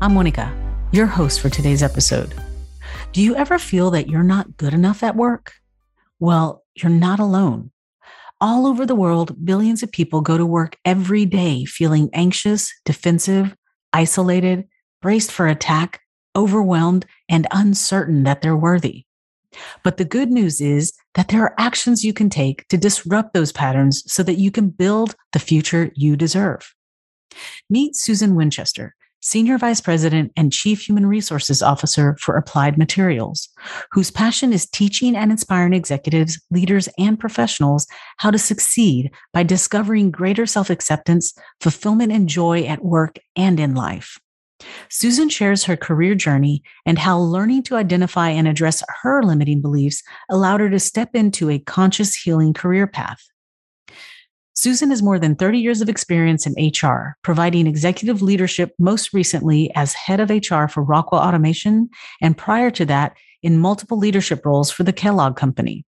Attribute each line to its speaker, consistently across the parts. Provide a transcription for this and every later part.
Speaker 1: I'm Monica, your host for today's episode. Do you ever feel that you're not good enough at work? Well, you're not alone. All over the world, billions of people go to work every day feeling anxious, defensive, isolated, braced for attack, overwhelmed, and uncertain that they're worthy. But the good news is that there are actions you can take to disrupt those patterns so that you can build the future you deserve. Meet Susan Winchester. Senior Vice President and Chief Human Resources Officer for Applied Materials, whose passion is teaching and inspiring executives, leaders, and professionals how to succeed by discovering greater self acceptance, fulfillment, and joy at work and in life. Susan shares her career journey and how learning to identify and address her limiting beliefs allowed her to step into a conscious healing career path. Susan has more than 30 years of experience in HR, providing executive leadership most recently as head of HR for Rockwell Automation, and prior to that, in multiple leadership roles for the Kellogg Company.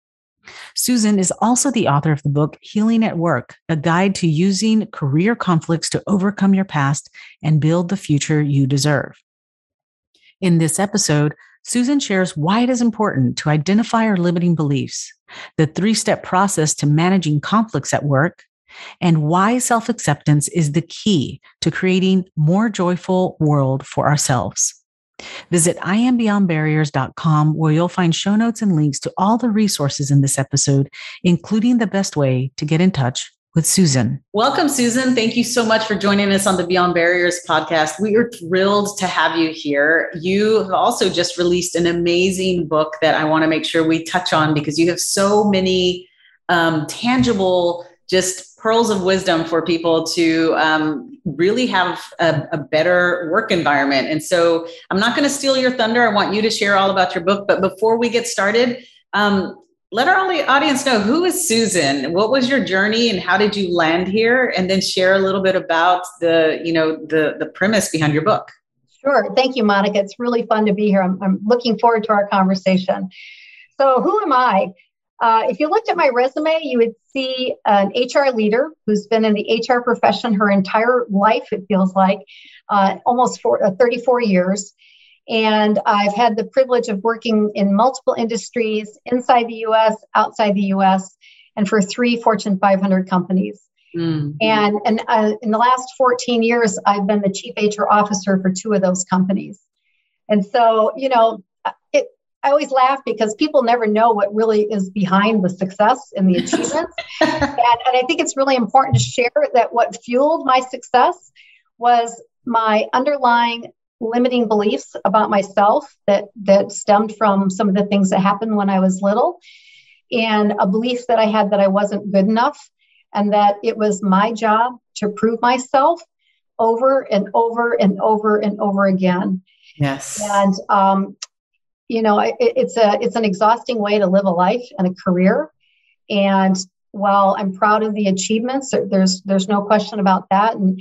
Speaker 1: Susan is also the author of the book Healing at Work, a guide to using career conflicts to overcome your past and build the future you deserve. In this episode, Susan shares why it is important to identify our limiting beliefs, the three step process to managing conflicts at work, and why self acceptance is the key to creating more joyful world for ourselves. Visit iambeyondbarriers.com where you'll find show notes and links to all the resources in this episode, including the best way to get in touch with Susan. Welcome, Susan. Thank you so much for joining us on the Beyond Barriers podcast. We are thrilled to have you here. You have also just released an amazing book that I want to make sure we touch on because you have so many um, tangible just pearls of wisdom for people to um, really have a, a, better work environment. And so I'm not going to steal your thunder. I want you to share all about your book. But before we get started, um, let our audience know who is Susan? What was your journey and how did you land here? And then share a little bit about the, you know, the, the premise behind your book.
Speaker 2: Sure. Thank you, Monica. It's really fun to be here. I'm, I'm looking forward to our conversation. So, who am I? Uh, if you looked at my resume, you would see an HR leader who's been in the HR profession her entire life, it feels like, uh, almost for, uh, 34 years. And I've had the privilege of working in multiple industries inside the US, outside the US, and for three Fortune 500 companies. Mm-hmm. And, and uh, in the last 14 years, I've been the chief HR officer for two of those companies. And so, you know, I always laugh because people never know what really is behind the success and the achievements. and, and I think it's really important to share that what fueled my success was my underlying limiting beliefs about myself that that stemmed from some of the things that happened when I was little and a belief that I had that I wasn't good enough and that it was my job to prove myself over and over and over and over again.
Speaker 1: Yes.
Speaker 2: And um, you know it, it's a it's an exhausting way to live a life and a career. And while i'm proud of the achievements there's there's no question about that. And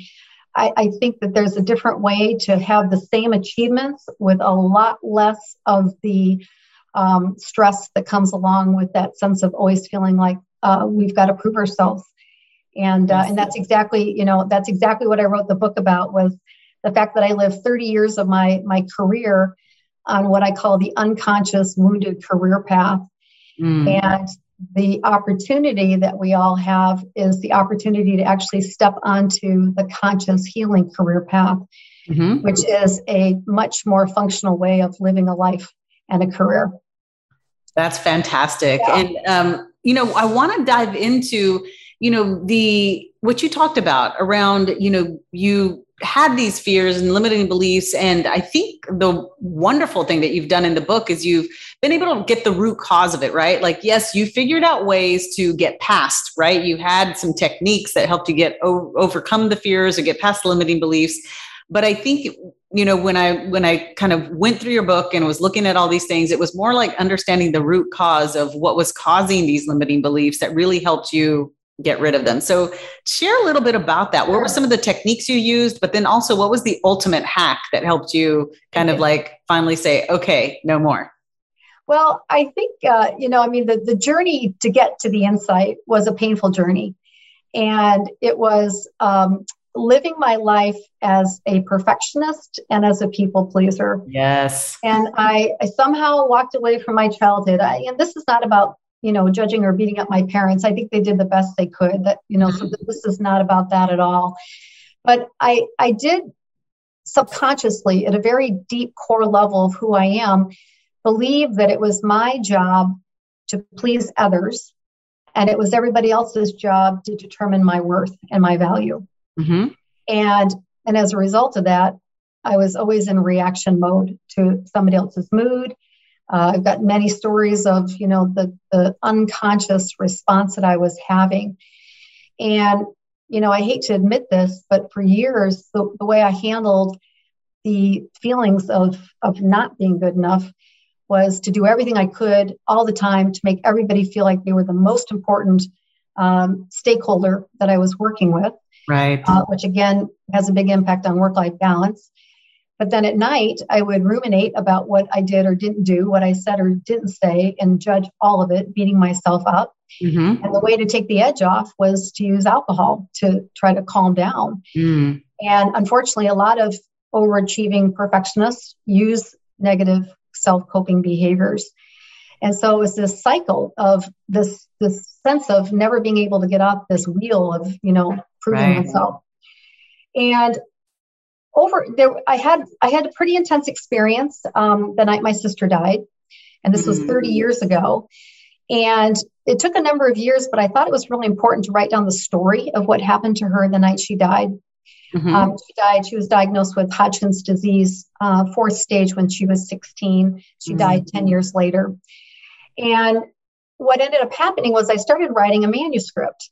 Speaker 2: I, I think that there's a different way to have the same achievements with a lot less of the um, stress that comes along with that sense of always feeling like uh, we've got to prove ourselves. And uh, and that's exactly you know that's exactly what i wrote the book about was the fact that i lived 30 years of my my career on what I call the unconscious wounded career path. Mm. And the opportunity that we all have is the opportunity to actually step onto the conscious healing career path, mm-hmm. which is a much more functional way of living a life and a career.
Speaker 1: That's fantastic. Yeah. And, um, you know, I want to dive into, you know, the, what you talked about around, you know, you had these fears and limiting beliefs. And I think the wonderful thing that you've done in the book is you've been able to get the root cause of it, right? Like, yes, you figured out ways to get past, right? You had some techniques that helped you get overcome the fears or get past the limiting beliefs. But I think you know when i when i kind of went through your book and was looking at all these things it was more like understanding the root cause of what was causing these limiting beliefs that really helped you get rid of them. So, share a little bit about that. What were some of the techniques you used? But then also, what was the ultimate hack that helped you kind of like finally say, okay, no more?
Speaker 2: Well, I think, uh, you know, I mean, the, the journey to get to the insight was a painful journey. And it was um, living my life as a perfectionist and as a people pleaser.
Speaker 1: Yes.
Speaker 2: And I, I somehow walked away from my childhood. I, and this is not about you know, judging or beating up my parents. I think they did the best they could. That you know, mm-hmm. so this is not about that at all. But I I did subconsciously, at a very deep core level of who I am, believe that it was my job to please others, and it was everybody else's job to determine my worth and my value. Mm-hmm. And and as a result of that, I was always in reaction mode to somebody else's mood uh, I've got many stories of, you know, the, the unconscious response that I was having. And, you know, I hate to admit this, but for years, the, the way I handled the feelings of, of not being good enough was to do everything I could all the time to make everybody feel like they were the most important um, stakeholder that I was working with.
Speaker 1: Right.
Speaker 2: Uh, which again has a big impact on work life balance. But then at night, I would ruminate about what I did or didn't do, what I said or didn't say, and judge all of it, beating myself up. Mm-hmm. And the way to take the edge off was to use alcohol to try to calm down. Mm. And unfortunately, a lot of overachieving perfectionists use negative self coping behaviors. And so it was this cycle of this this sense of never being able to get off this wheel of you know proving right. myself. And over there i had i had a pretty intense experience um, the night my sister died and this was 30 mm. years ago and it took a number of years but i thought it was really important to write down the story of what happened to her the night she died mm-hmm. um, she died she was diagnosed with hodgkin's disease uh, fourth stage when she was 16 she mm-hmm. died 10 years later and what ended up happening was i started writing a manuscript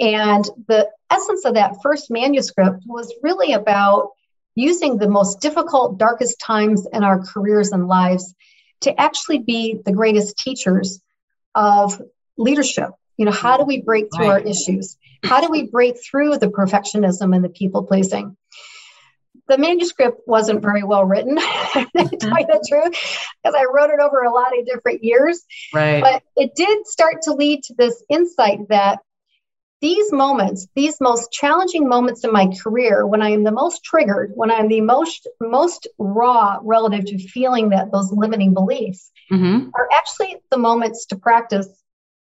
Speaker 2: and the essence of that first manuscript was really about using the most difficult, darkest times in our careers and lives to actually be the greatest teachers of leadership. You know, how do we break through right. our issues? How do we break through the perfectionism and the people pleasing? The manuscript wasn't very well written, to tell you the truth, because I wrote it over a lot of different years.
Speaker 1: Right.
Speaker 2: But it did start to lead to this insight that these moments, these most challenging moments in my career, when I am the most triggered, when I'm the most most raw relative to feeling that those limiting beliefs, mm-hmm. are actually the moments to practice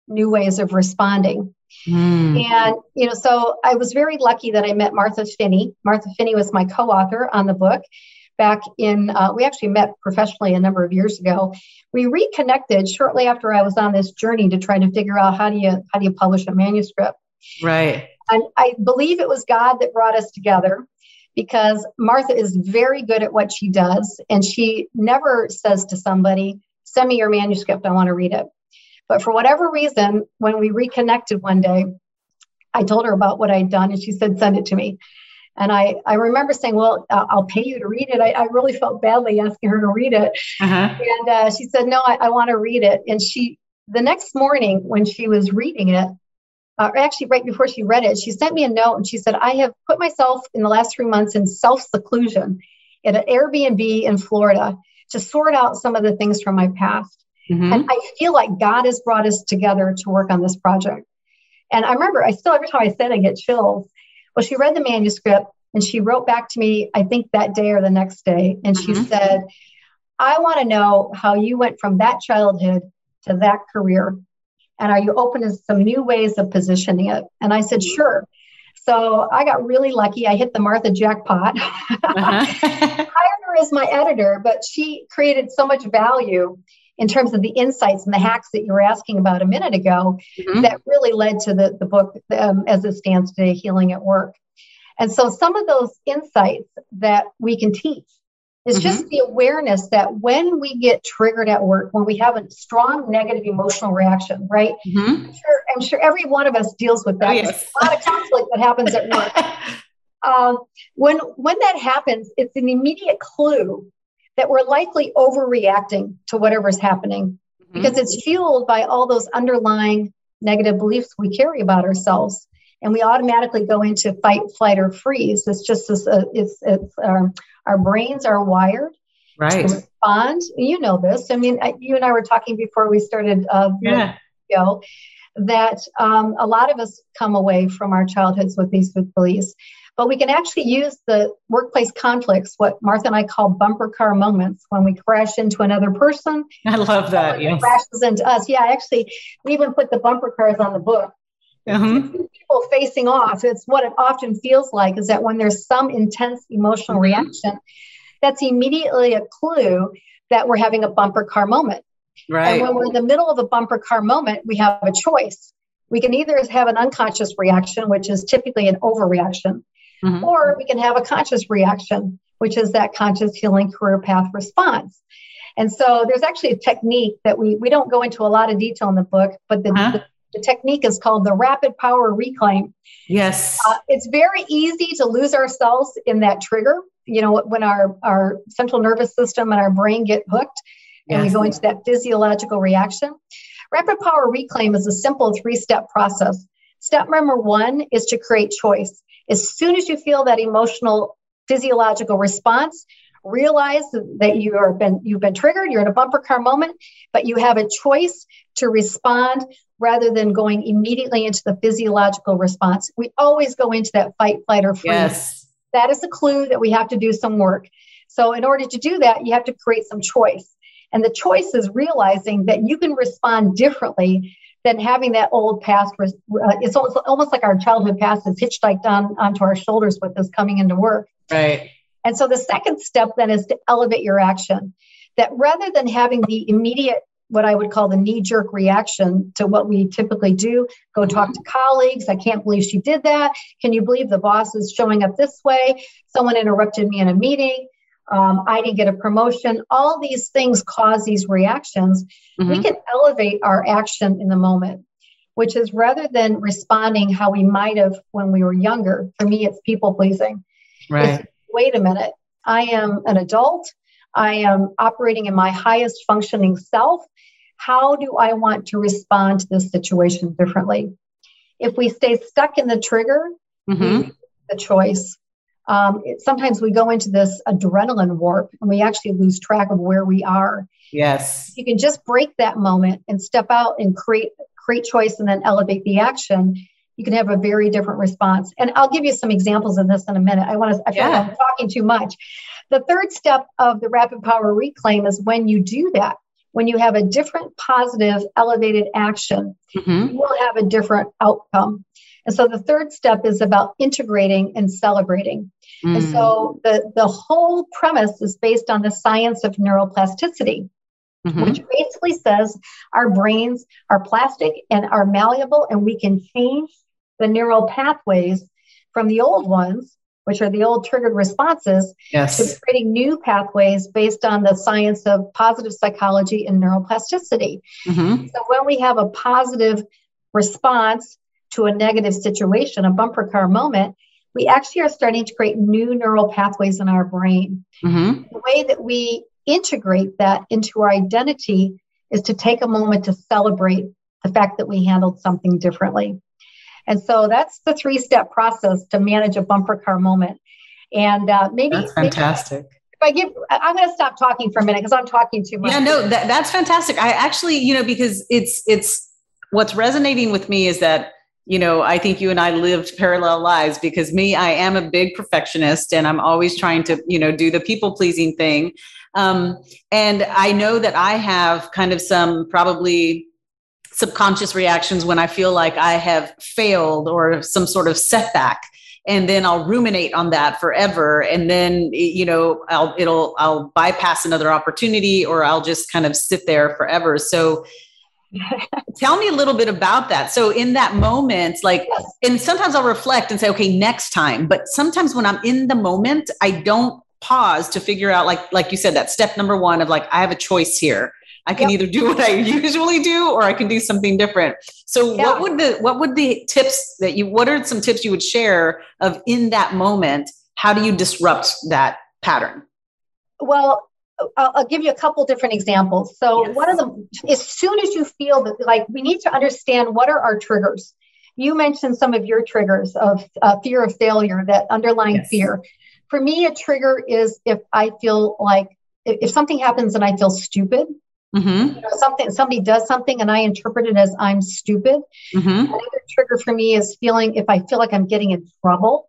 Speaker 2: new ways of responding. Mm. And you know, so I was very lucky that I met Martha Finney. Martha Finney was my co-author on the book. Back in, uh, we actually met professionally a number of years ago. We reconnected shortly after I was on this journey to try to figure out how do you how do you publish a manuscript.
Speaker 1: Right.
Speaker 2: And I believe it was God that brought us together because Martha is very good at what she does. And she never says to somebody, Send me your manuscript, I want to read it. But for whatever reason, when we reconnected one day, I told her about what I'd done, and she said, Send it to me. And I, I remember saying, Well, I'll pay you to read it. I, I really felt badly asking her to read it. Uh-huh. And uh, she said, No, I, I want to read it. And she, the next morning when she was reading it, uh, or actually right before she read it, she sent me a note and she said, I have put myself in the last three months in self seclusion at an Airbnb in Florida to sort out some of the things from my past. Mm-hmm. And I feel like God has brought us together to work on this project. And I remember, I still, every time I say it, I get chills. Well, she read the manuscript and she wrote back to me, I think that day or the next day. And she mm-hmm. said, I want to know how you went from that childhood to that career and are you open to some new ways of positioning it? And I said, sure. So I got really lucky. I hit the Martha jackpot. Uh-huh. Hired her as my editor, but she created so much value in terms of the insights and the hacks that you were asking about a minute ago mm-hmm. that really led to the, the book um, as it stands today, Healing at Work. And so some of those insights that we can teach is mm-hmm. just the awareness that when we get triggered at work, when we have a strong negative emotional reaction, right? Mm-hmm. I'm, sure, I'm, sure, every one of us deals with that. Oh, yes. a lot of conflict that happens at work. um, when when that happens, it's an immediate clue that we're likely overreacting to whatever's happening mm-hmm. because it's fueled by all those underlying negative beliefs we carry about ourselves and we automatically go into fight, flight, or freeze. It's just this. Uh, it's it's um, our brains are wired
Speaker 1: right to
Speaker 2: respond. You know this. I mean, you and I were talking before we started. Uh,
Speaker 1: yeah.
Speaker 2: Video, that um, a lot of us come away from our childhoods with these beliefs, but we can actually use the workplace conflicts, what Martha and I call bumper car moments, when we crash into another person.
Speaker 1: I love that. Yes.
Speaker 2: Crashes into us. Yeah, actually, we even put the bumper cars on the book uh-huh. People facing off. It's what it often feels like is that when there's some intense emotional mm-hmm. reaction, that's immediately a clue that we're having a bumper car moment.
Speaker 1: Right.
Speaker 2: And when we're in the middle of a bumper car moment, we have a choice. We can either have an unconscious reaction, which is typically an overreaction, mm-hmm. or we can have a conscious reaction, which is that conscious healing career path response. And so there's actually a technique that we we don't go into a lot of detail in the book, but the, uh-huh. the the technique is called the rapid power reclaim.
Speaker 1: Yes.
Speaker 2: Uh, it's very easy to lose ourselves in that trigger. You know, when our, our central nervous system and our brain get hooked and yes. we go into that physiological reaction. Rapid power reclaim is a simple three step process. Step number one is to create choice. As soon as you feel that emotional physiological response, realize that you are been you've been triggered you're in a bumper car moment but you have a choice to respond rather than going immediately into the physiological response we always go into that fight flight or freeze
Speaker 1: yes.
Speaker 2: that is a clue that we have to do some work so in order to do that you have to create some choice and the choice is realizing that you can respond differently than having that old past. Uh, it's almost, almost like our childhood past is hitchhiked on onto our shoulders with us coming into work.
Speaker 1: Right.
Speaker 2: And so the second step then is to elevate your action. That rather than having the immediate, what I would call the knee jerk reaction to what we typically do, go talk to colleagues. I can't believe she did that. Can you believe the boss is showing up this way? Someone interrupted me in a meeting. Um, I didn't get a promotion. All these things cause these reactions. Mm-hmm. We can elevate our action in the moment, which is rather than responding how we might have when we were younger. For me, it's people pleasing.
Speaker 1: Right. It's
Speaker 2: wait a minute, I am an adult. I am operating in my highest functioning self. How do I want to respond to this situation differently? If we stay stuck in the trigger, mm-hmm. the choice. Um, it, sometimes we go into this adrenaline warp and we actually lose track of where we are.
Speaker 1: Yes.
Speaker 2: You can just break that moment and step out and create create choice and then elevate the action you can have a very different response. And I'll give you some examples of this in a minute. I want to, I feel yeah. like I'm talking too much. The third step of the rapid power reclaim is when you do that, when you have a different positive elevated action, mm-hmm. you will have a different outcome. And so the third step is about integrating and celebrating. Mm. And so the, the whole premise is based on the science of neuroplasticity, mm-hmm. which basically says our brains are plastic and are malleable and we can change the neural pathways from the old ones, which are the old triggered responses,
Speaker 1: yes.
Speaker 2: to creating new pathways based on the science of positive psychology and neuroplasticity. Mm-hmm. So when we have a positive response to a negative situation, a bumper car moment, we actually are starting to create new neural pathways in our brain. Mm-hmm. The way that we integrate that into our identity is to take a moment to celebrate the fact that we handled something differently. And so that's the three step process to manage a bumper car moment. And uh, maybe
Speaker 1: that's fantastic.
Speaker 2: Maybe if I give, I'm going to stop talking for a minute because I'm talking too much.
Speaker 1: Yeah, no, that, that's fantastic. I actually, you know, because it's it's what's resonating with me is that you know i think you and i lived parallel lives because me i am a big perfectionist and i'm always trying to you know do the people pleasing thing um, and i know that i have kind of some probably subconscious reactions when I feel like I have failed or some sort of setback. And then I'll ruminate on that forever. And then, you know, I'll, it'll, I'll bypass another opportunity or I'll just kind of sit there forever. So Tell me a little bit about that. So, in that moment, like, and sometimes I'll reflect and say, okay, next time. But sometimes when I'm in the moment, I don't pause to figure out, like, like you said, that step number one of like, I have a choice here. I can yep. either do what I usually do or I can do something different. So yeah. what would the what would the tips that you what are some tips you would share of in that moment? How do you disrupt that pattern?
Speaker 2: Well, I'll, I'll, give you a couple different examples. So yes. one of them, as soon as you feel that, like we need to understand what are our triggers. You mentioned some of your triggers of uh, fear of failure, that underlying yes. fear. For me, a trigger is if I feel like if, if something happens and I feel stupid. Mm-hmm. You know, something somebody does something and I interpret it as I'm stupid. Mm-hmm. Another trigger for me is feeling if I feel like I'm getting in trouble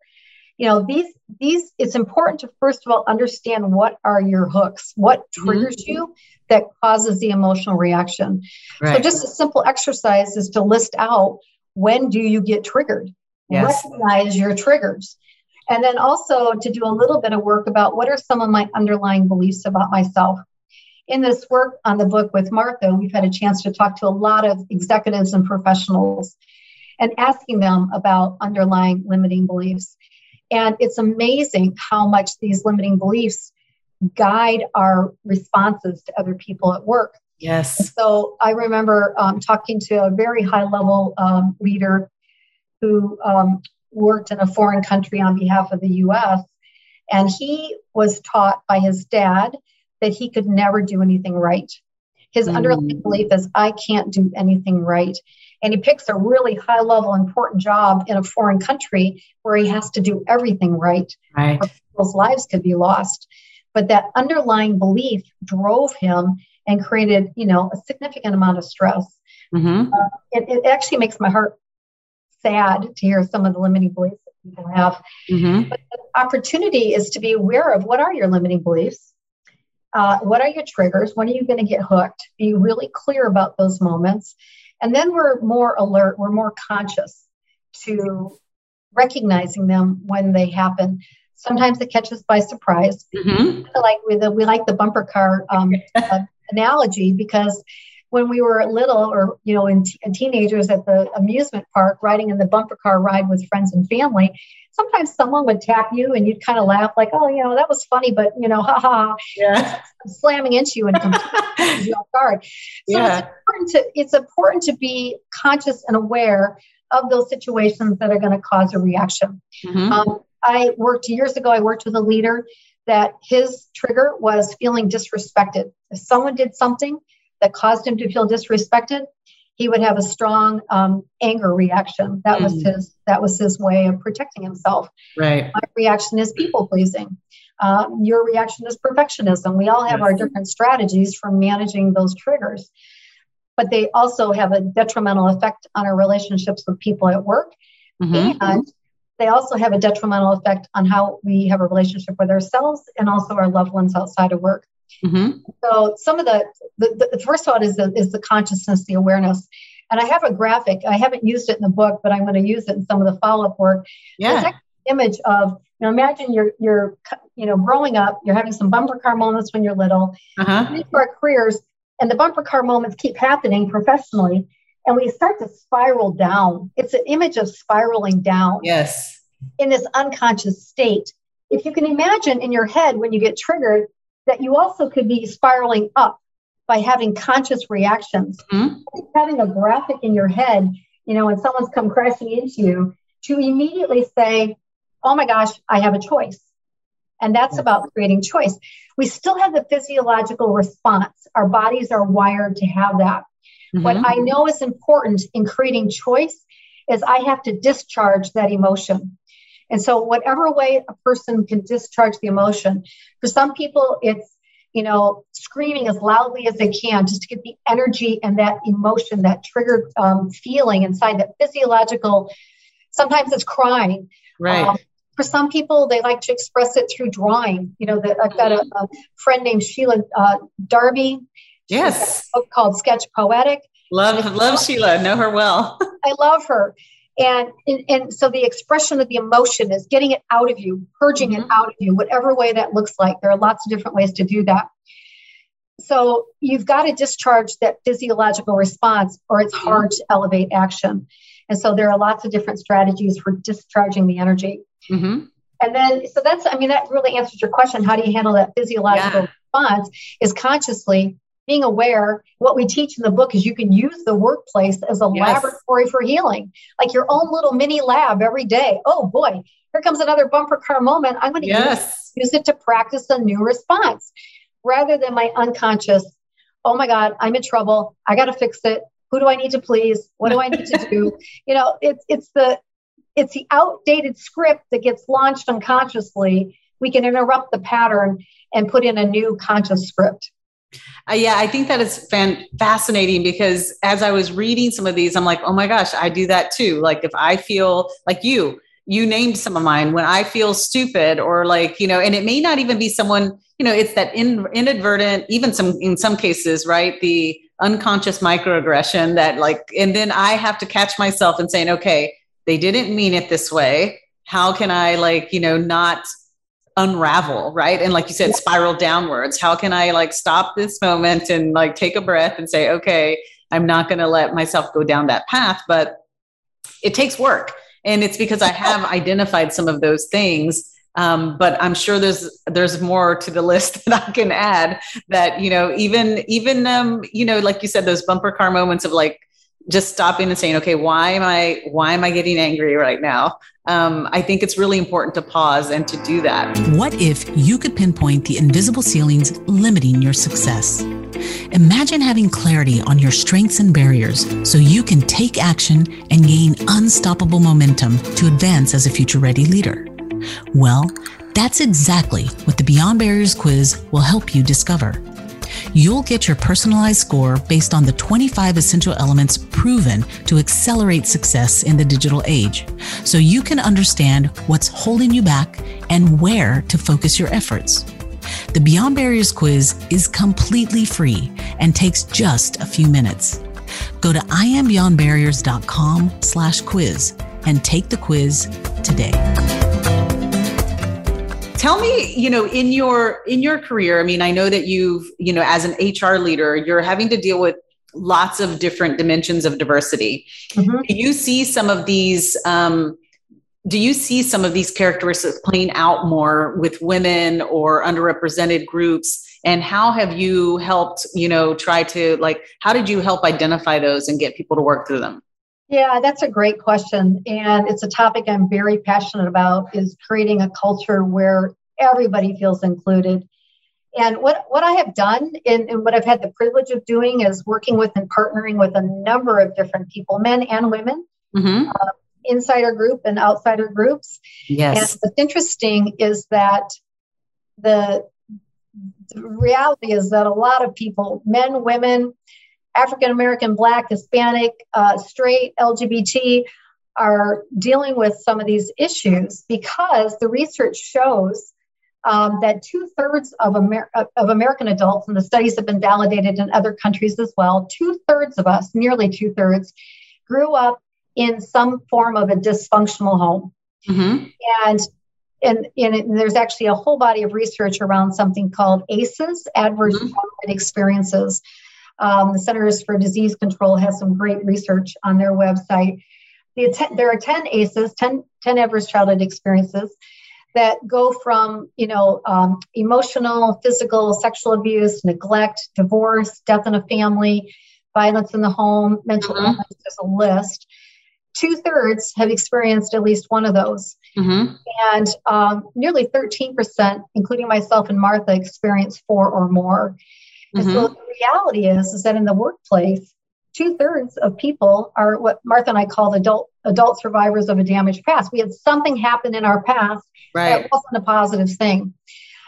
Speaker 2: you know these these it's important to first of all understand what are your hooks what mm-hmm. triggers mm-hmm. you that causes the emotional reaction right. so just a simple exercise is to list out when do you get triggered yes. recognize your triggers and then also to do a little bit of work about what are some of my underlying beliefs about myself in this work on the book with martha we've had a chance to talk to a lot of executives and professionals and asking them about underlying limiting beliefs and it's amazing how much these limiting beliefs guide our responses to other people at work.
Speaker 1: Yes.
Speaker 2: So I remember um, talking to a very high level um, leader who um, worked in a foreign country on behalf of the US. And he was taught by his dad that he could never do anything right. His mm. underlying belief is, I can't do anything right and he picks a really high level important job in a foreign country where he has to do everything right,
Speaker 1: right.
Speaker 2: people's lives could be lost but that underlying belief drove him and created you know a significant amount of stress mm-hmm. uh, it, it, actually makes my heart sad to hear some of the limiting beliefs that people have mm-hmm. but the opportunity is to be aware of what are your limiting beliefs uh, what are your triggers when are you going to get hooked be really clear about those moments and then we're more alert, we're more conscious to recognizing them when they happen. Sometimes it catches by surprise. Mm-hmm. Like we, the, we like the bumper car um, uh, analogy because when we were little or you know in, t- teenagers at the amusement park riding in the bumper car ride with friends and family sometimes someone would tap you and you'd kind of laugh like oh you know that was funny but you know ha ha yeah. slamming into you and you off guard so yeah. it's important to it's important to be conscious and aware of those situations that are going to cause a reaction mm-hmm. um, i worked years ago i worked with a leader that his trigger was feeling disrespected if someone did something that caused him to feel disrespected, he would have a strong um, anger reaction. That mm. was his that was his way of protecting himself.
Speaker 1: Right.
Speaker 2: My reaction is people pleasing. Um, your reaction is perfectionism. We all have yes. our different strategies for managing those triggers, but they also have a detrimental effect on our relationships with people at work, mm-hmm. and they also have a detrimental effect on how we have a relationship with ourselves and also our loved ones outside of work. Mm-hmm. So some of the, the, the first thought is the, is the consciousness, the awareness. And I have a graphic. I haven't used it in the book, but I'm going to use it in some of the follow-up work.
Speaker 1: Yeah.
Speaker 2: image of you know, imagine you're you're you know growing up, you're having some bumper car moments when you're little, uh-huh. into our careers, and the bumper car moments keep happening professionally, and we start to spiral down. It's an image of spiraling down.
Speaker 1: Yes.
Speaker 2: In this unconscious state. If you can imagine in your head when you get triggered, that you also could be spiraling up by having conscious reactions. Mm-hmm. Having a graphic in your head, you know, when someone's come crashing into you, to immediately say, oh my gosh, I have a choice. And that's about creating choice. We still have the physiological response. Our bodies are wired to have that. Mm-hmm. What I know is important in creating choice is I have to discharge that emotion. And so, whatever way a person can discharge the emotion, for some people, it's you know, screaming as loudly as they can just to get the energy and that emotion, that triggered um, feeling inside, that physiological. Sometimes it's crying.
Speaker 1: Right. Um,
Speaker 2: for some people, they like to express it through drawing. You know, that I've got a, a friend named Sheila uh, Darby.
Speaker 1: Yes.
Speaker 2: book called Sketch Poetic.
Speaker 1: Love, love Sheila. Know her well.
Speaker 2: I love her. And, and, and so the expression of the emotion is getting it out of you, purging mm-hmm. it out of you, whatever way that looks like. There are lots of different ways to do that. so you've got to discharge that physiological response or it's mm-hmm. hard to elevate action. And so there are lots of different strategies for discharging the energy. Mm-hmm. And then, so that's, I mean, that really answers your question. How do you handle that physiological yeah. response? Is consciously being aware. What we teach in the book is you can use the workplace as a yes. laboratory for healing, like your own little mini lab every day. Oh boy, here comes another bumper car moment. I'm going to yes. use, use it to practice a new response rather than my unconscious, oh my God, I'm in trouble. I got to fix it. Who do I need to please? What do I need to do? you know, it's it's the it's the outdated script that gets launched unconsciously. We can interrupt the pattern and put in a new conscious script.
Speaker 3: Uh, yeah, I think that is fan- fascinating because as I was reading some of these, I'm like, oh my gosh, I do that too. Like if I feel like you, you named some of mine when I feel stupid or like, you know, and it may not even be someone, you know, it's that in, inadvertent, even some, in some cases, right. The unconscious microaggression that like, and then I have to catch myself and saying, okay, they didn't mean it this way. How can I like, you know, not unravel, right? And like you said, spiral downwards. How can I like stop this moment and like take a breath and say, okay, I'm not going to let myself go down that path, but it takes work and it's because I have identified some of those things. Um, but I'm sure there's there's more to the list that I can add. That you know, even even um, you know, like you said, those bumper car moments of like just stopping and saying, okay, why am I why am I getting angry right now? Um, I think it's really important to pause and to do that.
Speaker 1: What if you could pinpoint the invisible ceilings limiting your success? Imagine having clarity on your strengths and barriers so you can take action and gain unstoppable momentum to advance as a future ready leader. Well, that's exactly what the Beyond Barriers quiz will help you discover. You'll get your personalized score based on the 25 essential elements proven to accelerate success in the digital age, so you can understand what's holding you back and where to focus your efforts. The Beyond Barriers quiz is completely free and takes just a few minutes. Go to iambeyondbarriers.com slash quiz and take the quiz today
Speaker 3: tell me you know in your in your career i mean i know that you've you know as an hr leader you're having to deal with lots of different dimensions of diversity. Mm-hmm. do you see some of these um, do you see some of these characteristics playing out more with women or underrepresented groups? And how have you helped you know try to like how did you help identify those and get people to work through them
Speaker 2: yeah that's a great question and it's a topic i'm very passionate about is creating a culture where everybody feels included and what, what i have done and, and what i've had the privilege of doing is working with and partnering with a number of different people men and women mm-hmm. uh, insider group and outsider groups.
Speaker 3: Yes.
Speaker 2: And what's interesting is that the, the reality is that a lot of people, men, women, African American, Black, Hispanic, uh, straight, LGBT, are dealing with some of these issues because the research shows um, that two thirds of, Amer- of American adults, and the studies have been validated in other countries as well, two thirds of us, nearly two thirds, grew up in some form of a dysfunctional home. Mm-hmm. And and, and there's actually a whole body of research around something called ACEs, adverse mm-hmm. experiences. Um, the Centers for Disease Control has some great research on their website. The, there are 10 ACEs, 10, 10 adverse childhood experiences that go from, you know, um, emotional, physical, sexual abuse, neglect, divorce, death in a family, violence in the home, mental mm-hmm. illness, there's a list two thirds have experienced at least one of those. Mm-hmm. And um, nearly 13%, including myself and Martha, experience four or more. And mm-hmm. so the reality is, is that in the workplace, two thirds of people are what Martha and I call adult adult survivors of a damaged past. We had something happen in our past right. that wasn't a positive thing.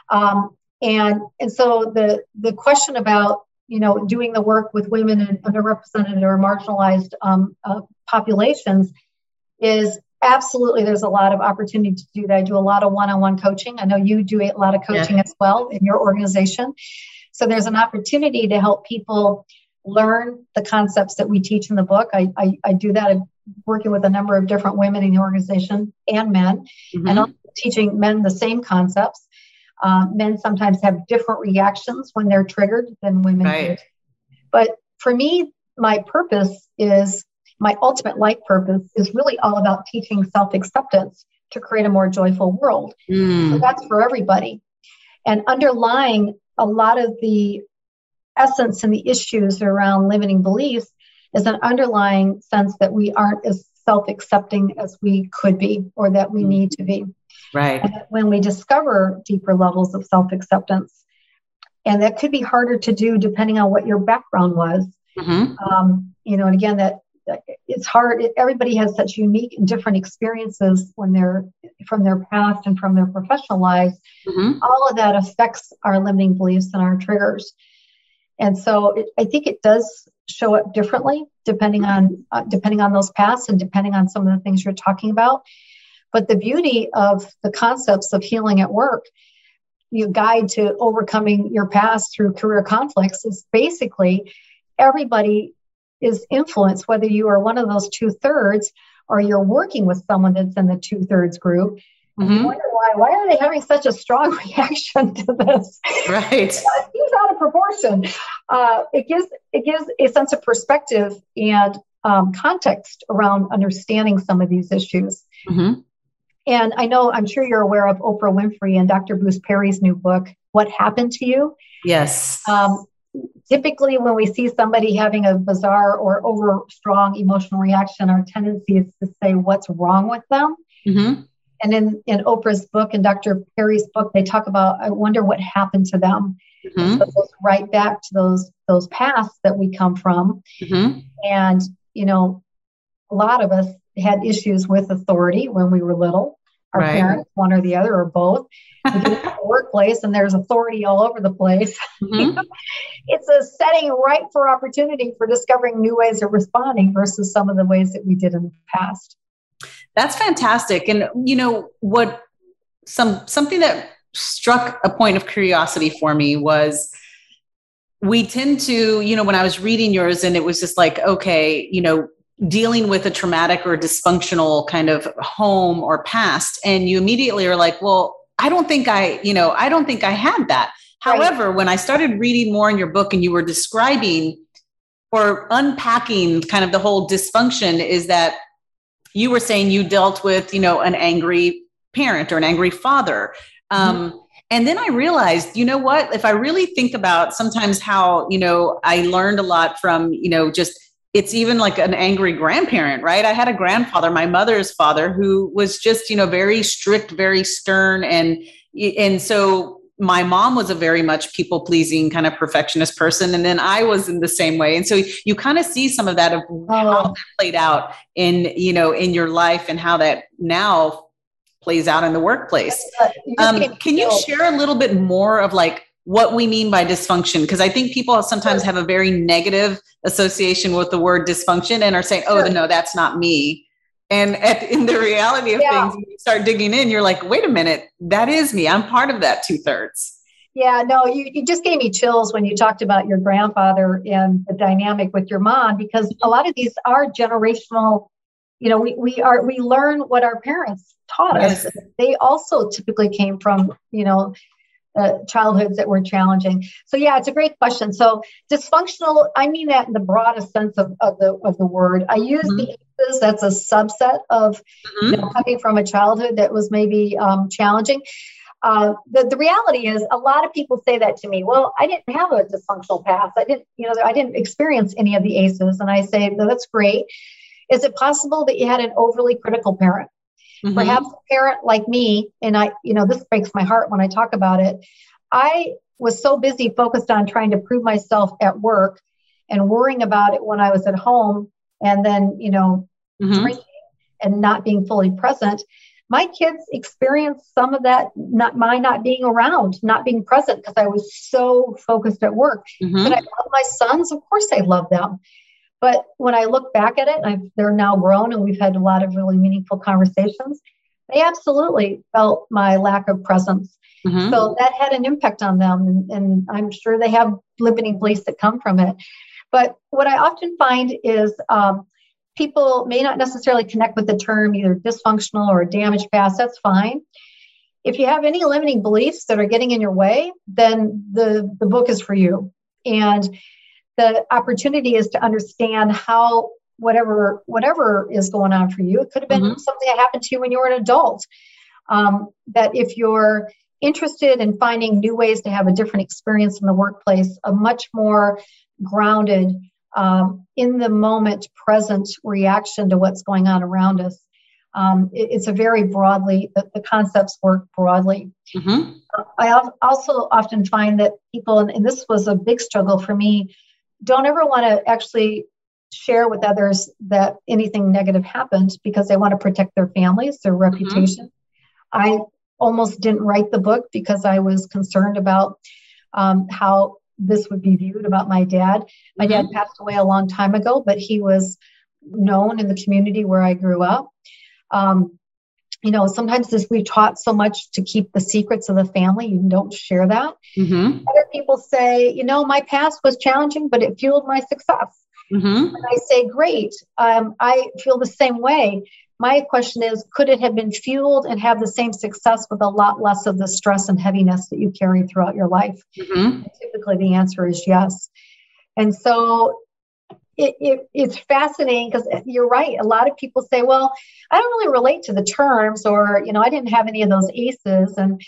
Speaker 2: Um, and and so the the question about you know, doing the work with women and underrepresented or marginalized um, uh, populations is absolutely there's a lot of opportunity to do that. I do a lot of one-on-one coaching. I know you do a lot of coaching yeah. as well in your organization. So there's an opportunity to help people learn the concepts that we teach in the book. I, I, I do that working with a number of different women in the organization and men, mm-hmm. and also teaching men the same concepts. Uh, men sometimes have different reactions when they're triggered than women right. do. But for me, my purpose is my ultimate life purpose is really all about teaching self acceptance to create a more joyful world. Mm. So that's for everybody. And underlying a lot of the essence and the issues around limiting beliefs is an underlying sense that we aren't as self accepting as we could be or that we need to be.
Speaker 3: Right.
Speaker 2: When we discover deeper levels of self acceptance, and that could be harder to do depending on what your background was. Mm-hmm. Um, you know, and again, that it's hard. Everybody has such unique and different experiences when they're from their past and from their professional lives. Mm-hmm. All of that affects our limiting beliefs and our triggers. And so it, I think it does show up differently depending on uh, depending on those paths and depending on some of the things you're talking about. But the beauty of the concepts of healing at work, you guide to overcoming your past through career conflicts is basically everybody is influenced, whether you are one of those two thirds or you're working with someone that's in the two thirds group. Mm-hmm. wonder why. Why are they having such a strong reaction to this?
Speaker 3: Right.
Speaker 2: it seems out of proportion. Uh, it gives it gives a sense of perspective and um, context around understanding some of these issues. Mm-hmm. And I know, I'm sure you're aware of Oprah Winfrey and Dr. Bruce Perry's new book, What Happened to You?
Speaker 3: Yes.
Speaker 2: Um, typically when we see somebody having a bizarre or over strong emotional reaction, our tendency is to say what's wrong with them. Mm-hmm. And in, in Oprah's book and Dr. Perry's book, they talk about, I wonder what happened to them. Mm-hmm. So it goes right back to those those paths that we come from. Mm-hmm. And, you know, a lot of us had issues with authority when we were little. Our right. parents, one or the other, or both. We the workplace and there's authority all over the place. Mm-hmm. it's a setting right for opportunity for discovering new ways of responding versus some of the ways that we did in the past.
Speaker 3: That's fantastic. And you know what some something that struck a point of curiosity for me was we tend to, you know, when I was reading yours and it was just like, okay, you know, dealing with a traumatic or dysfunctional kind of home or past and you immediately are like, well, I don't think I, you know, I don't think I had that. Right. However, when I started reading more in your book and you were describing or unpacking kind of the whole dysfunction is that you were saying you dealt with, you know, an angry parent or an angry father. Um, mm-hmm. And then I realized, you know what? If I really think about sometimes how, you know, I learned a lot from, you know, just it's even like an angry grandparent, right? I had a grandfather, my mother's father, who was just, you know, very strict, very stern. And, and so my mom was a very much people pleasing kind of perfectionist person. And then I was in the same way. And so you kind of see some of that of how oh. that played out in, you know, in your life and how that now plays out in the workplace. Um, can you share a little bit more of like what we mean by dysfunction because i think people sometimes have a very negative association with the word dysfunction and are saying oh sure. no that's not me and at, in the reality of yeah. things you start digging in you're like wait a minute that is me i'm part of that two-thirds
Speaker 2: yeah no you, you just gave me chills when you talked about your grandfather and the dynamic with your mom because a lot of these are generational you know we, we are we learn what our parents taught yes. us they also typically came from you know uh, childhoods that were challenging. So yeah, it's a great question. So dysfunctional, I mean that in the broadest sense of, of the of the word. I use mm-hmm. the ACEs, that's a subset of mm-hmm. you know, coming from a childhood that was maybe um, challenging. Uh, the, the reality is a lot of people say that to me well i didn't have a dysfunctional past i didn't you know i didn't experience any of the aces and i say no, that's great is it possible that you had an overly critical parent Mm-hmm. Perhaps a parent like me, and I, you know, this breaks my heart when I talk about it. I was so busy focused on trying to prove myself at work and worrying about it when I was at home and then, you know, mm-hmm. drinking and not being fully present. My kids experienced some of that, not my not being around, not being present because I was so focused at work. Mm-hmm. But I love my sons, of course I love them. But when I look back at it, I've, they're now grown and we've had a lot of really meaningful conversations. They absolutely felt my lack of presence. Mm-hmm. So that had an impact on them. And, and, I'm sure they have limiting beliefs that come from it. But what I often find is um, people may not necessarily connect with the term either dysfunctional or damaged past. That's fine. if you have any limiting beliefs that are getting in your way, then the, the book is for you. And the opportunity is to understand how whatever whatever is going on for you. It could have been mm-hmm. something that happened to you when you were an adult. Um, that if you're interested in finding new ways to have a different experience in the workplace, a much more grounded, um, in the moment, present reaction to what's going on around us. Um, it, it's a very broadly, the, the concepts work broadly. Mm-hmm. I also often find that people, and, and this was a big struggle for me, don't ever want to actually share with others that anything negative happened because they want to protect their families, their mm-hmm. reputation. Mm-hmm. I almost didn't write the book because I was concerned about um, how this would be viewed about my dad. My mm-hmm. dad passed away a long time ago, but he was known in the community where I grew up. Um, you know, sometimes this, we've taught so much to keep the secrets of the family, you don't share that. Mm-hmm. Other people say, you know, my past was challenging, but it fueled my success. Mm-hmm. And I say, great. Um, I feel the same way. My question is, could it have been fueled and have the same success with a lot less of the stress and heaviness that you carry throughout your life? Mm-hmm. Typically, the answer is yes. And so it, it, it's fascinating because you're right. A lot of people say, well, I don't really relate to the terms, or, you know, I didn't have any of those ACEs. And,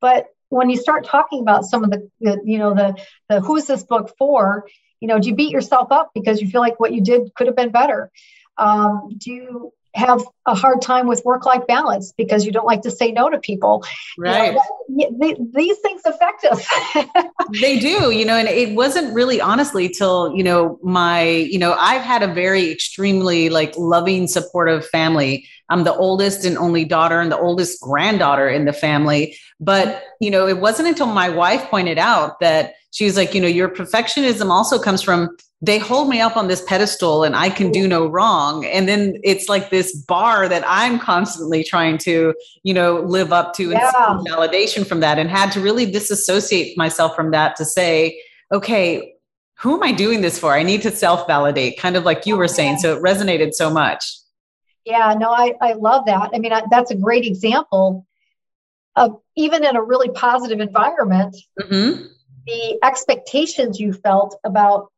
Speaker 2: but when you start talking about some of the, the you know, the, the who's this book for, you know, do you beat yourself up because you feel like what you did could have been better? Um, do you have a hard time with work life balance because you don't like to say no to people.
Speaker 3: Right.
Speaker 2: You know, they, these things affect us.
Speaker 3: they do, you know, and it wasn't really honestly till, you know, my, you know, I've had a very extremely like loving, supportive family. I'm the oldest and only daughter and the oldest granddaughter in the family. But, you know, it wasn't until my wife pointed out that she was like, you know, your perfectionism also comes from they hold me up on this pedestal and I can do no wrong. And then it's like this bar that I'm constantly trying to, you know, live up to yeah. and validation from that and had to really disassociate myself from that to say, okay, who am I doing this for? I need to self validate, kind of like you were saying. So it resonated so much.
Speaker 2: Yeah, no, I, I love that. I mean, I, that's a great example of even in a really positive environment, mm-hmm. the expectations you felt about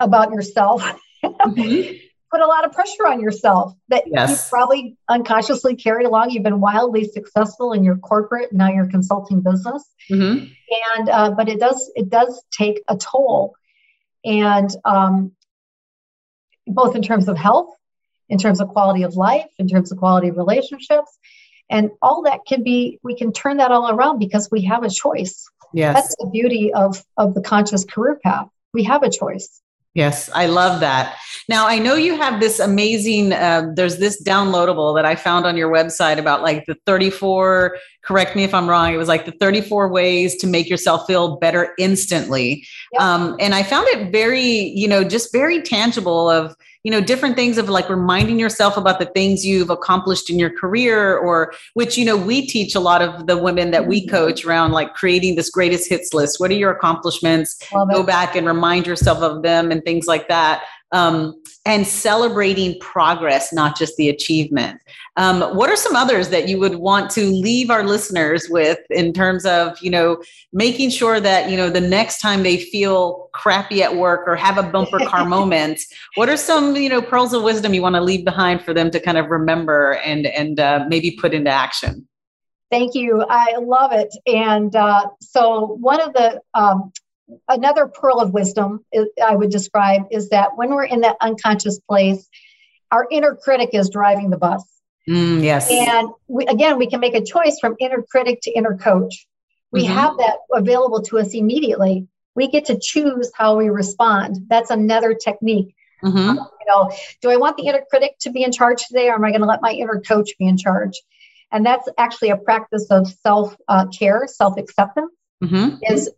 Speaker 2: about yourself mm-hmm. put a lot of pressure on yourself that yes. you probably unconsciously carried along. You've been wildly successful in your corporate, now your consulting business, mm-hmm. and uh, but it does it does take a toll, and um, both in terms of health, in terms of quality of life, in terms of quality of relationships, and all that can be we can turn that all around because we have a choice.
Speaker 3: Yes,
Speaker 2: that's the beauty of of the conscious career path. We have a choice.
Speaker 3: Yes, I love that. Now, I know you have this amazing, uh, there's this downloadable that I found on your website about like the 34, correct me if I'm wrong, it was like the 34 ways to make yourself feel better instantly. Yep. Um, and I found it very, you know, just very tangible of, you know different things of like reminding yourself about the things you've accomplished in your career or which you know we teach a lot of the women that we mm-hmm. coach around like creating this greatest hits list what are your accomplishments go back and remind yourself of them and things like that um, and celebrating progress, not just the achievement. Um, what are some others that you would want to leave our listeners with in terms of, you know, making sure that, you know, the next time they feel crappy at work or have a bumper car moment, what are some, you know, pearls of wisdom you want to leave behind for them to kind of remember and, and uh, maybe put into action?
Speaker 2: Thank you. I love it. And uh, so, one of the um, another pearl of wisdom I would describe is that when we're in that unconscious place, our inner critic is driving the bus.
Speaker 3: Mm, yes.
Speaker 2: And we, again, we can make a choice from inner critic to inner coach. We mm-hmm. have that available to us immediately. We get to choose how we respond. That's another technique. Mm-hmm. Um, you know, do I want the inner critic to be in charge today, or am I going to let my inner coach be in charge? And that's actually a practice of self uh, care, self acceptance. Mm-hmm. Is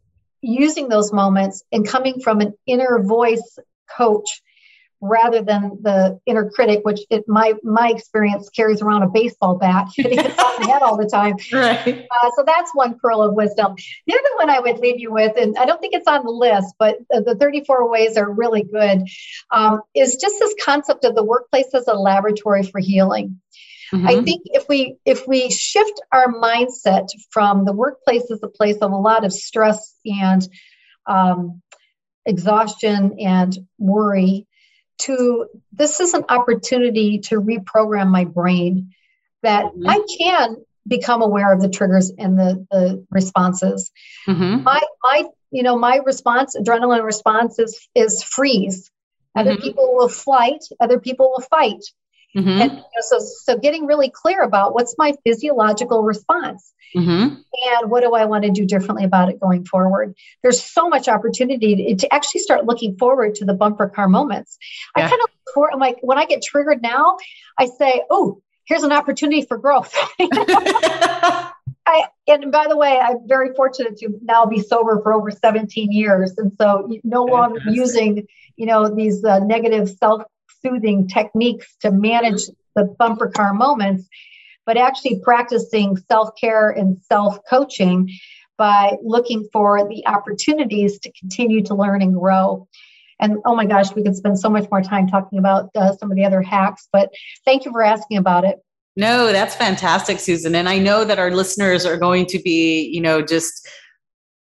Speaker 2: using those moments and coming from an inner voice coach rather than the inner critic, which it, my my experience carries around a baseball bat hitting the head all the time.
Speaker 3: Right.
Speaker 2: Uh, so that's one pearl of wisdom. The other one I would leave you with, and I don't think it's on the list, but the 34 ways are really good, um, is just this concept of the workplace as a laboratory for healing. Mm-hmm. I think if we if we shift our mindset from the workplace as a place of a lot of stress and um, exhaustion and worry to this is an opportunity to reprogram my brain that mm-hmm. I can become aware of the triggers and the, the responses. Mm-hmm. My my you know my response adrenaline response is is freeze. Other mm-hmm. people will flight. Other people will fight. Mm-hmm. And you know, so so getting really clear about what's my physiological response. Mm-hmm. And what do I want to do differently about it going forward? There's so much opportunity to, to actually start looking forward to the bumper car moments. Yeah. I kind of look forward, I'm like when I get triggered now, I say, "Oh, here's an opportunity for growth." I, and by the way, I'm very fortunate to now be sober for over 17 years, and so no longer using, you know, these uh, negative self-soothing techniques to manage the bumper car moments but actually practicing self care and self coaching by looking for the opportunities to continue to learn and grow. And oh my gosh, we could spend so much more time talking about uh, some of the other hacks, but thank you for asking about it.
Speaker 3: No, that's fantastic, Susan. And I know that our listeners are going to be, you know, just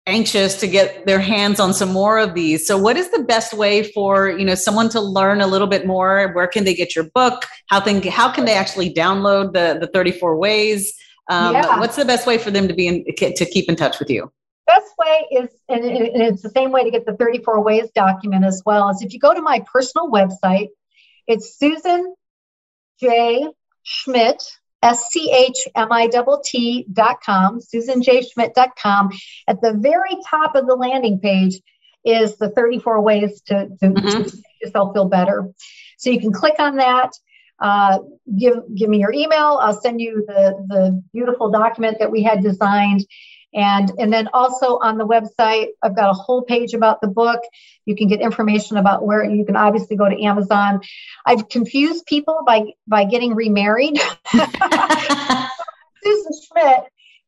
Speaker 3: anxious to get their hands on some more of these. So what is the best way for you know someone to learn a little bit more? Where can they get your book? How can how can they actually download the the 34 ways? Um, yeah. what's the best way for them to be in to keep in touch with you?
Speaker 2: Best way is and it's the same way to get the 34 ways document as well is if you go to my personal website it's susan j. Schmitt S-C-H-M-I-T-T dot com, susanjschmitt.com. At the very top of the landing page is the 34 ways to, to, mm-hmm. to make yourself feel better. So you can click on that. Uh, give give me your email. I'll send you the the beautiful document that we had designed, and and then also on the website, I've got a whole page about the book. You can get information about where you can obviously go to Amazon. I've confused people by by getting remarried. Susan Schmitt,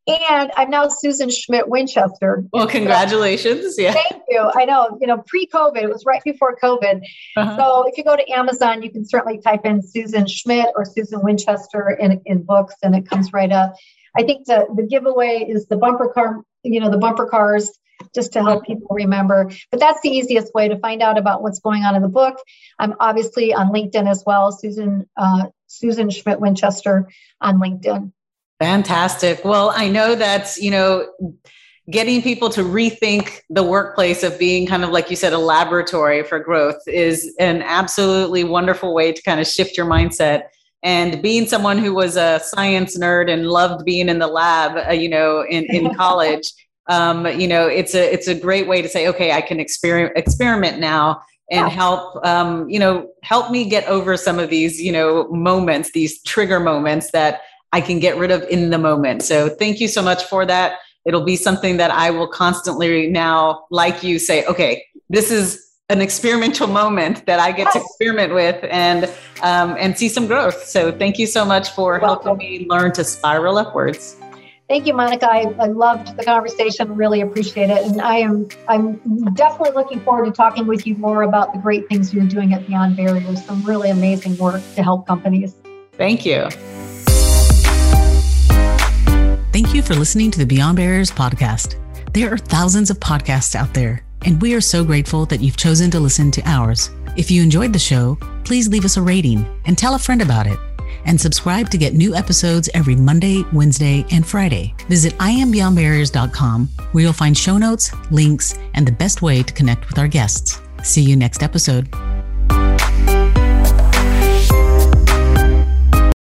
Speaker 2: and I'm now Susan Schmitt Winchester.
Speaker 3: Well, congratulations. Yeah.
Speaker 2: Thank you. I know, you know, pre COVID, it was right before COVID. Uh-huh. So if you go to Amazon, you can certainly type in Susan Schmitt or Susan Winchester in, in books and it comes right up. I think the, the giveaway is the bumper car, you know, the bumper cars just to help people remember. But that's the easiest way to find out about what's going on in the book. I'm obviously on LinkedIn as well, Susan uh, Susan Schmitt Winchester on LinkedIn.
Speaker 3: Fantastic. Well, I know that's you know getting people to rethink the workplace of being kind of like you said a laboratory for growth is an absolutely wonderful way to kind of shift your mindset and being someone who was a science nerd and loved being in the lab uh, you know in, in college um, you know it's a it's a great way to say okay i can experiment experiment now and help um, you know help me get over some of these you know moments these trigger moments that i can get rid of in the moment. So thank you so much for that. It'll be something that i will constantly now like you say okay this is an experimental moment that I get to experiment with and um, and see some growth. So thank you so much for helping me learn to spiral upwards.
Speaker 2: Thank you, Monica. I, I loved the conversation. Really appreciate it, and I am I'm definitely looking forward to talking with you more about the great things you're doing at Beyond Barriers. Some really amazing work to help companies.
Speaker 3: Thank you.
Speaker 1: Thank you for listening to the Beyond Barriers podcast. There are thousands of podcasts out there and we are so grateful that you've chosen to listen to ours. If you enjoyed the show, please leave us a rating and tell a friend about it. And subscribe to get new episodes every Monday, Wednesday, and Friday. Visit iambeyondbarriers.com where you'll find show notes, links, and the best way to connect with our guests. See you next episode.